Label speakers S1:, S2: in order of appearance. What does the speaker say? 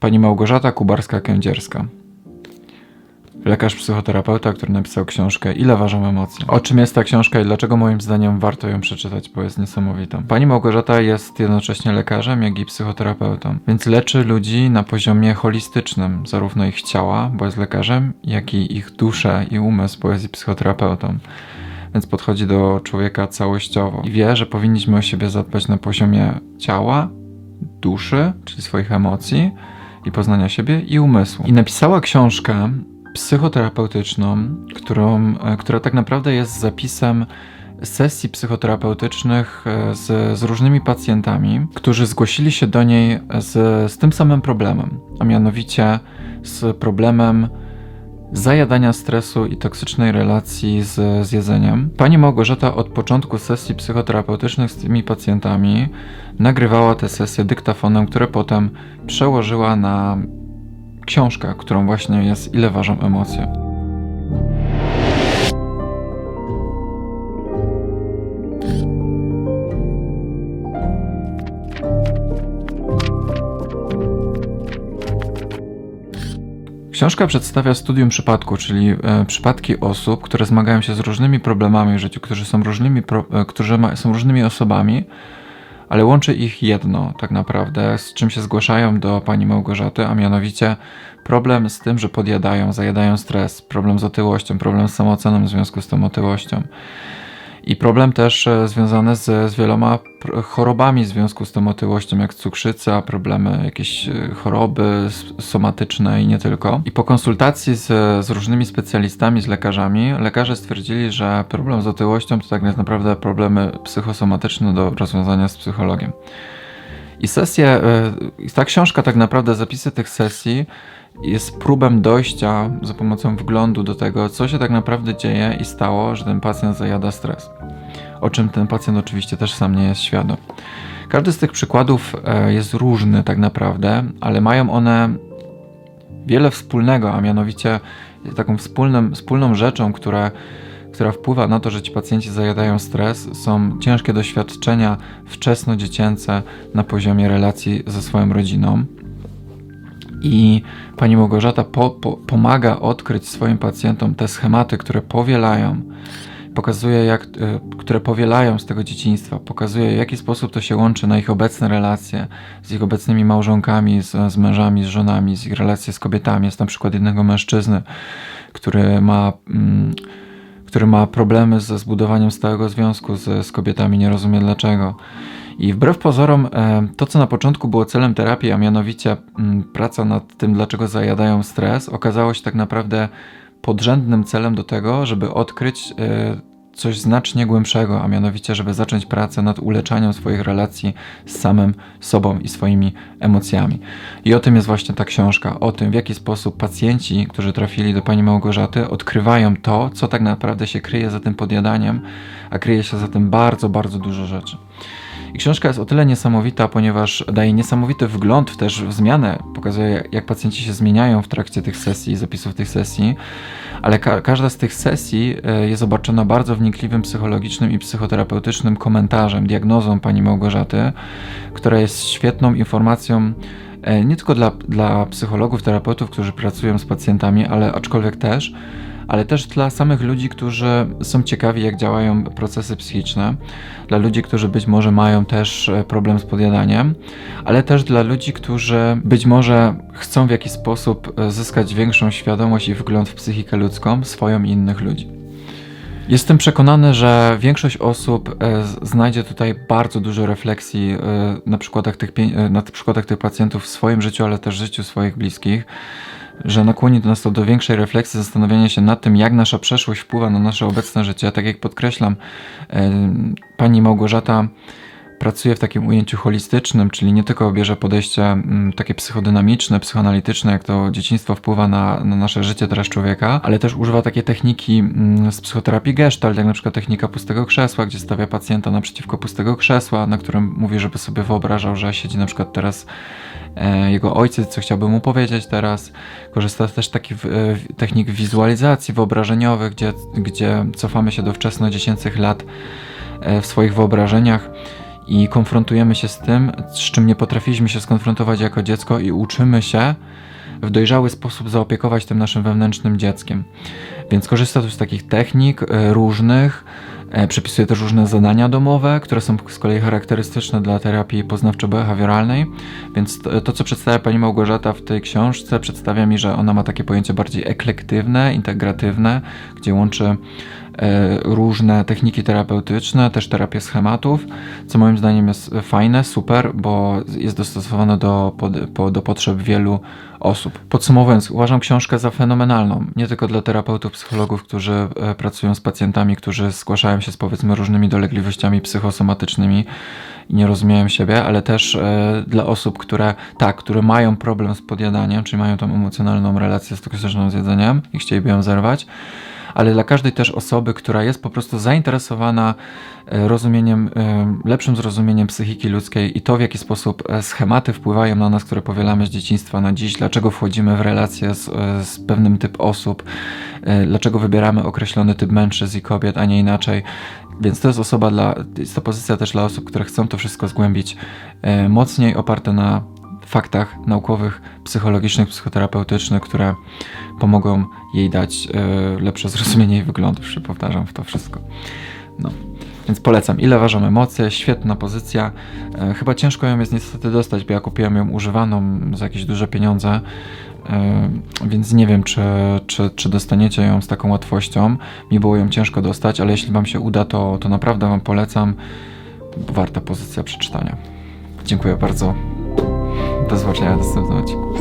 S1: Pani Małgorzata Kubarska-Kędzierska. Lekarz psychoterapeuta, który napisał książkę Ile ważą emocje. O czym jest ta książka i dlaczego moim zdaniem warto ją przeczytać, bo jest niesamowita. Pani Małgorzata jest jednocześnie lekarzem, jak i psychoterapeutą, więc leczy ludzi na poziomie holistycznym, zarówno ich ciała, bo jest lekarzem, jak i ich duszę i umysł, bo jest psychoterapeutą więc podchodzi do człowieka całościowo i wie, że powinniśmy o siebie zadbać na poziomie ciała, duszy, czyli swoich emocji i poznania siebie i umysłu. I napisała książkę psychoterapeutyczną, którą, e, która tak naprawdę jest zapisem sesji psychoterapeutycznych e, z, z różnymi pacjentami, którzy zgłosili się do niej z, z tym samym problemem, a mianowicie z problemem zajadania stresu i toksycznej relacji z, z jedzeniem. Pani Małgorzata od początku sesji psychoterapeutycznych z tymi pacjentami nagrywała te sesje dyktafonem, które potem przełożyła na książkę, którą właśnie jest Ile ważą emocje. Książka przedstawia studium przypadku, czyli e, przypadki osób, które zmagają się z różnymi problemami w życiu, którzy są różnymi, pro, e, którzy ma, są różnymi osobami, ale łączy ich jedno tak naprawdę, z czym się zgłaszają do pani Małgorzaty, a mianowicie problem z tym, że podjadają, zajadają stres, problem z otyłością, problem z samooceną w związku z tą otyłością. I problem też e, związany z, z wieloma chorobami w związku z tą otyłością, jak cukrzyca, problemy, jakieś e, choroby somatyczne i nie tylko. I po konsultacji z, z różnymi specjalistami, z lekarzami, lekarze stwierdzili, że problem z otyłością to tak naprawdę problemy psychosomatyczne do rozwiązania z psychologiem. I sesje, e, ta książka tak naprawdę, zapisy tych sesji jest próbem dojścia za pomocą wglądu do tego, co się tak naprawdę dzieje i stało, że ten pacjent zajada stres. O czym ten pacjent oczywiście też sam nie jest świadom. Każdy z tych przykładów e, jest różny tak naprawdę, ale mają one wiele wspólnego, a mianowicie taką wspólną, wspólną rzeczą, która wpływa na to, że ci pacjenci zajadają stres, są ciężkie doświadczenia wczesno-dziecięce na poziomie relacji ze swoją rodziną. I pani Małgorzata po, po, pomaga odkryć swoim pacjentom te schematy, które powielają, pokazuje, jak, y, które powielają z tego dzieciństwa, pokazuje, w jaki sposób to się łączy na ich obecne relacje z ich obecnymi małżonkami, z, z mężami, z żonami, z ich relacje z kobietami. Jest na przykład jednego mężczyzny, który ma. Mm, który ma problemy ze zbudowaniem stałego związku z, z kobietami, nie rozumie dlaczego. I wbrew pozorom, e, to co na początku było celem terapii, a mianowicie mm, praca nad tym, dlaczego zajadają stres, okazało się tak naprawdę podrzędnym celem do tego, żeby odkryć e, coś znacznie głębszego, a mianowicie, żeby zacząć pracę nad uleczaniem swoich relacji z samym sobą i swoimi emocjami. I o tym jest właśnie ta książka, o tym, w jaki sposób pacjenci, którzy trafili do pani Małgorzaty, odkrywają to, co tak naprawdę się kryje za tym podjadaniem, a kryje się za tym bardzo, bardzo dużo rzeczy. I książka jest o tyle niesamowita, ponieważ daje niesamowity wgląd też w zmianę, pokazuje jak pacjenci się zmieniają w trakcie tych sesji, zapisów tych sesji, ale ka każda z tych sesji e, jest obarczona bardzo wnikliwym psychologicznym i psychoterapeutycznym komentarzem, diagnozą pani Małgorzaty, która jest świetną informacją e, nie tylko dla, dla psychologów, terapeutów, którzy pracują z pacjentami, ale aczkolwiek też ale też dla samych ludzi, którzy są ciekawi, jak działają procesy psychiczne, dla ludzi, którzy być może mają też e, problem z podjadaniem, ale też dla ludzi, którzy być może chcą w jakiś sposób e, zyskać większą świadomość i wgląd w psychikę ludzką, swoją i innych ludzi. Jestem przekonany, że większość osób e, znajdzie tutaj bardzo dużo refleksji na przykładach tych, na przykładach tych pacjentów w swoim życiu, ale też życiu swoich bliskich że nakłoni nas to do większej refleksji, zastanowienia się nad tym, jak nasza przeszłość wpływa na nasze obecne życie. Tak jak podkreślam, pani Małgorzata pracuje w takim ujęciu holistycznym, czyli nie tylko bierze podejście mm, takie psychodynamiczne, psychoanalityczne, jak to dzieciństwo wpływa na, na nasze życie teraz człowieka, ale też używa takie techniki mm, z psychoterapii gestalt, jak na przykład technika pustego krzesła, gdzie stawia pacjenta naprzeciwko pustego krzesła, na którym mówi, żeby sobie wyobrażał, że siedzi na przykład teraz e, jego ojciec, co chciałby mu powiedzieć teraz. Korzysta też taki e, technik wizualizacji wyobrażeniowych, gdzie, gdzie cofamy się do wczesno-dziecięcych lat e, w swoich wyobrażeniach i konfrontujemy się z tym, z czym nie potrafiliśmy się skonfrontować jako dziecko i uczymy się w dojrzały sposób zaopiekować tym naszym wewnętrznym dzieckiem. Więc korzysta tu z takich technik e, różnych, e, przepisuje też różne zadania domowe, które są z kolei charakterystyczne dla terapii poznawczo-behawioralnej. Więc to, co przedstawia pani Małgorzata w tej książce, przedstawia mi, że ona ma takie pojęcie bardziej eklektywne, integratywne, gdzie łączy różne techniki terapeutyczne, też terapię schematów, co moim zdaniem jest fajne, super, bo jest dostosowane do, do potrzeb wielu osób. Podsumowując, uważam książkę za fenomenalną, nie tylko dla terapeutów, psychologów, którzy e, pracują z pacjentami, którzy zgłaszają się z powiedzmy różnymi dolegliwościami psychosomatycznymi i nie rozumieją siebie, ale też e, dla osób, które tak, które mają problem z podjadaniem, czyli mają tą emocjonalną relację z toksycznym z jedzeniem i chcieliby ją zerwać ale dla każdej też osoby, która jest po prostu zainteresowana e, rozumieniem, e, lepszym zrozumieniem psychiki ludzkiej i to, w jaki sposób e, schematy wpływają na nas, które powielamy z dzieciństwa na dziś, dlaczego wchodzimy w relacje z, z pewnym typ osób, dlaczego wybieramy określony typ mężczyzn i kobiet, a nie inaczej. Więc to jest osoba dla, jest to pozycja też dla osób, które chcą to wszystko zgłębić mocniej, oparte na faktach naukowych, psychologicznych, psychoterapeutycznych, które pomogą jej dać e, lepsze zrozumienie i wygląd. Już się powtarzam w to wszystko. No. Więc polecam. Ile ważą emocje? Świetna pozycja. E, chyba ciężko ją jest niestety dostać, bo ja kupiłem ją używaną za jakieś duże pieniądze. E, więc nie wiem, czy, czy, czy dostaniecie ją z taką łatwością. Mi było ją ciężko dostać, ale jeśli Wam się uda, to, to naprawdę Wam polecam. Warta pozycja przeczytania. Dziękuję bardzo. Do zobaczenia następnym odcinku.